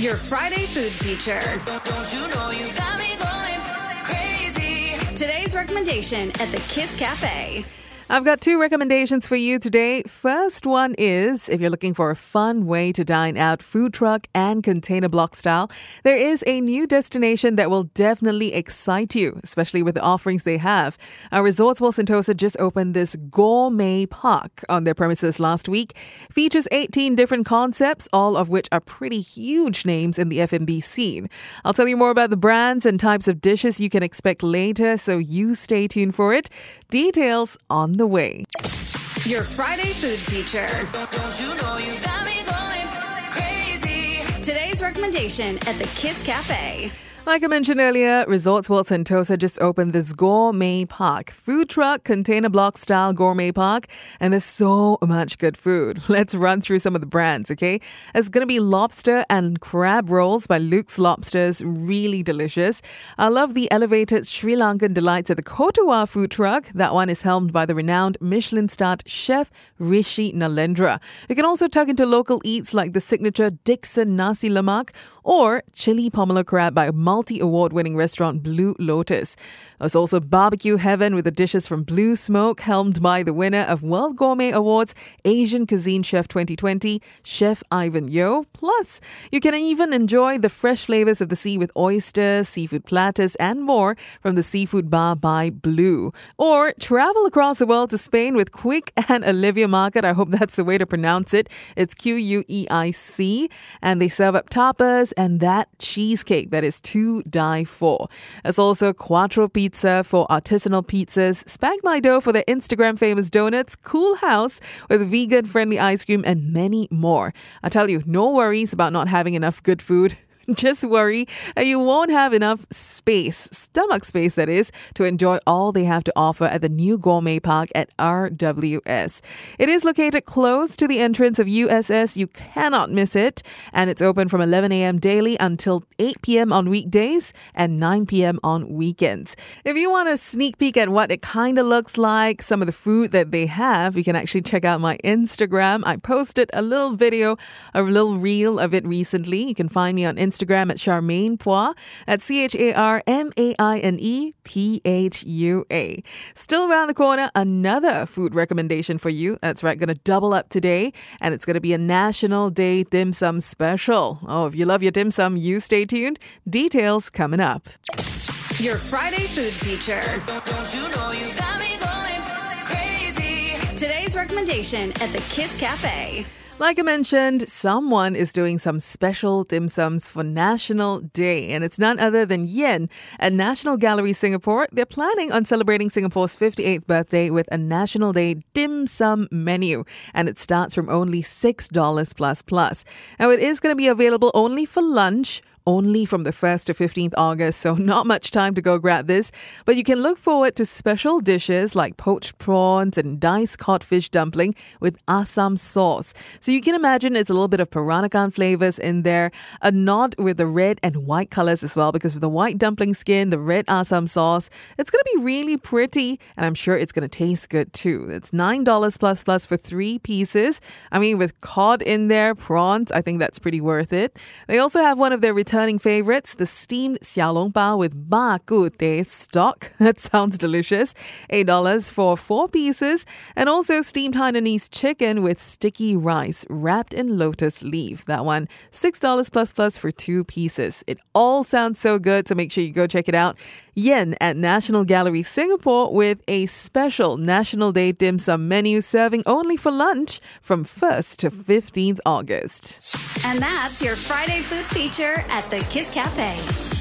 Your Friday food feature. Don't you know you got me going crazy? Today's recommendation at the Kiss Cafe. I've got two recommendations for you today. First one is if you're looking for a fun way to dine out food truck and container block style, there is a new destination that will definitely excite you, especially with the offerings they have. Our Resorts World Sentosa just opened this gourmet park on their premises last week. Features 18 different concepts, all of which are pretty huge names in the F&B scene. I'll tell you more about the brands and types of dishes you can expect later, so you stay tuned for it. Details on the way. Your Friday food feature. Don't you know you got me going crazy? Today's recommendation at the Kiss Cafe. Like I mentioned earlier, Resorts World Sentosa just opened this gourmet park, food truck, container block style gourmet park, and there's so much good food. Let's run through some of the brands, okay? It's gonna be lobster and crab rolls by Luke's Lobsters, really delicious. I love the elevated Sri Lankan delights at the Kotuwa food truck. That one is helmed by the renowned Michelin-starred chef Rishi Naleendra. You can also tuck into local eats like the signature Dixon Nasi Lemak or chili pomelo crab by multi award winning restaurant Blue Lotus. There's also barbecue heaven with the dishes from Bluesmoke, helmed by the winner of World Gourmet Awards Asian Cuisine Chef 2020, Chef Ivan Yeo. Plus, you can even enjoy the fresh flavors of the sea with oysters, seafood platters, and more from the Seafood Bar by Blue. Or travel across the world to Spain with Queic and Olivia Market. I hope that's the way to pronounce it. It's Q U E I C. And they serve up tapas and that cheesecake that is to die for. There's also Quattro Pizza for artisanal pizzas, Spag My Dough for their Instagram famous donuts, Cool House with vegan friendly ice cream, and many more. I tell you, no worries about not having enough good food. Just worry that you won't have enough space, stomach space that is, to enjoy all they have to offer at the new gourmet park at RWS. It is located close to the entrance of USS. You cannot miss it. And it's open from 11 a.m. daily until 8 p.m. on weekdays and 9 p.m. on weekends. If you want a sneak peek at what it kind of looks like, some of the food that they have, you can actually check out my Instagram. I posted a little video, a little reel of it recently. You can find me on Instagram at Charmaine Phua at C H A R M A I N E P H U A. Still around the corner, another food recommendation for you. That's right, going to double up today, and it's going to be a National Day Dim Sum special. Oh, if you love your dim sum, you stay tuned. Details coming up. Your Friday food feature. Don't you know you got me going crazy? Today's recommendation at the Kiss Cafe. Like I mentioned, someone is doing some special dim sums for National Day, and it's none other than Yan at National Gallery Singapore. They're planning on celebrating Singapore's 58th birthday with a National Day dim sum menu, and it starts from only $6 plus plus. Now, it is going to be available only for lunch only from the 1st to 15th August, so not much time to go grab this. But you can look forward to special dishes like poached prawns and diced codfish dumpling with Assam sauce. So you can imagine it's a little bit of Peranakan flavors in there, a nod with the red and white colors as well, because with the white dumpling skin, the red Assam sauce, it's going to be really pretty, and I'm sure it's going to taste good too. It's $9 plus plus for three pieces. I mean, with cod in there, prawns, I think that's pretty worth it. They also have one of their returning favorites, the steamed xiao long bao with bak kut teh stock. That sounds delicious. $8 for four pieces. And also steamed Hainanese chicken with sticky rice wrapped in lotus leaf. That one, $6 plus plus for two pieces. It all sounds so good, so make sure you go check it out. Yan at National Gallery Singapore with a special National Day dim sum menu serving only for lunch from 1st to 15th August. And that's your Friday food feature at the Kiss Cafe.